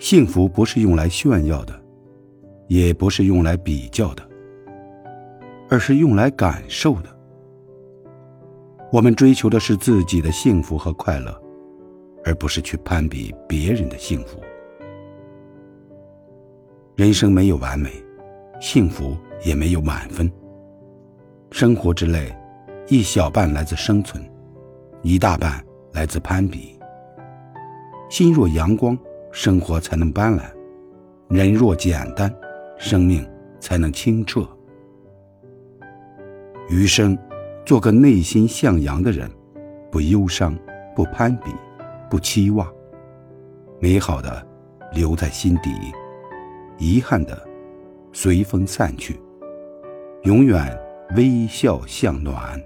幸福不是用来炫耀的，也不是用来比较的，而是用来感受的。我们追求的是自己的幸福和快乐，而不是去攀比别人的幸福。人生没有完美，幸福也没有满分。生活之累，一小半来自生存，一大半来自攀比。心若阳光，生活才能斑斓；人若简单，生命才能清澈。余生。做个内心向阳的人，不忧伤，不攀比，不期望。美好的留在心底，遗憾的随风散去。永远微笑向暖。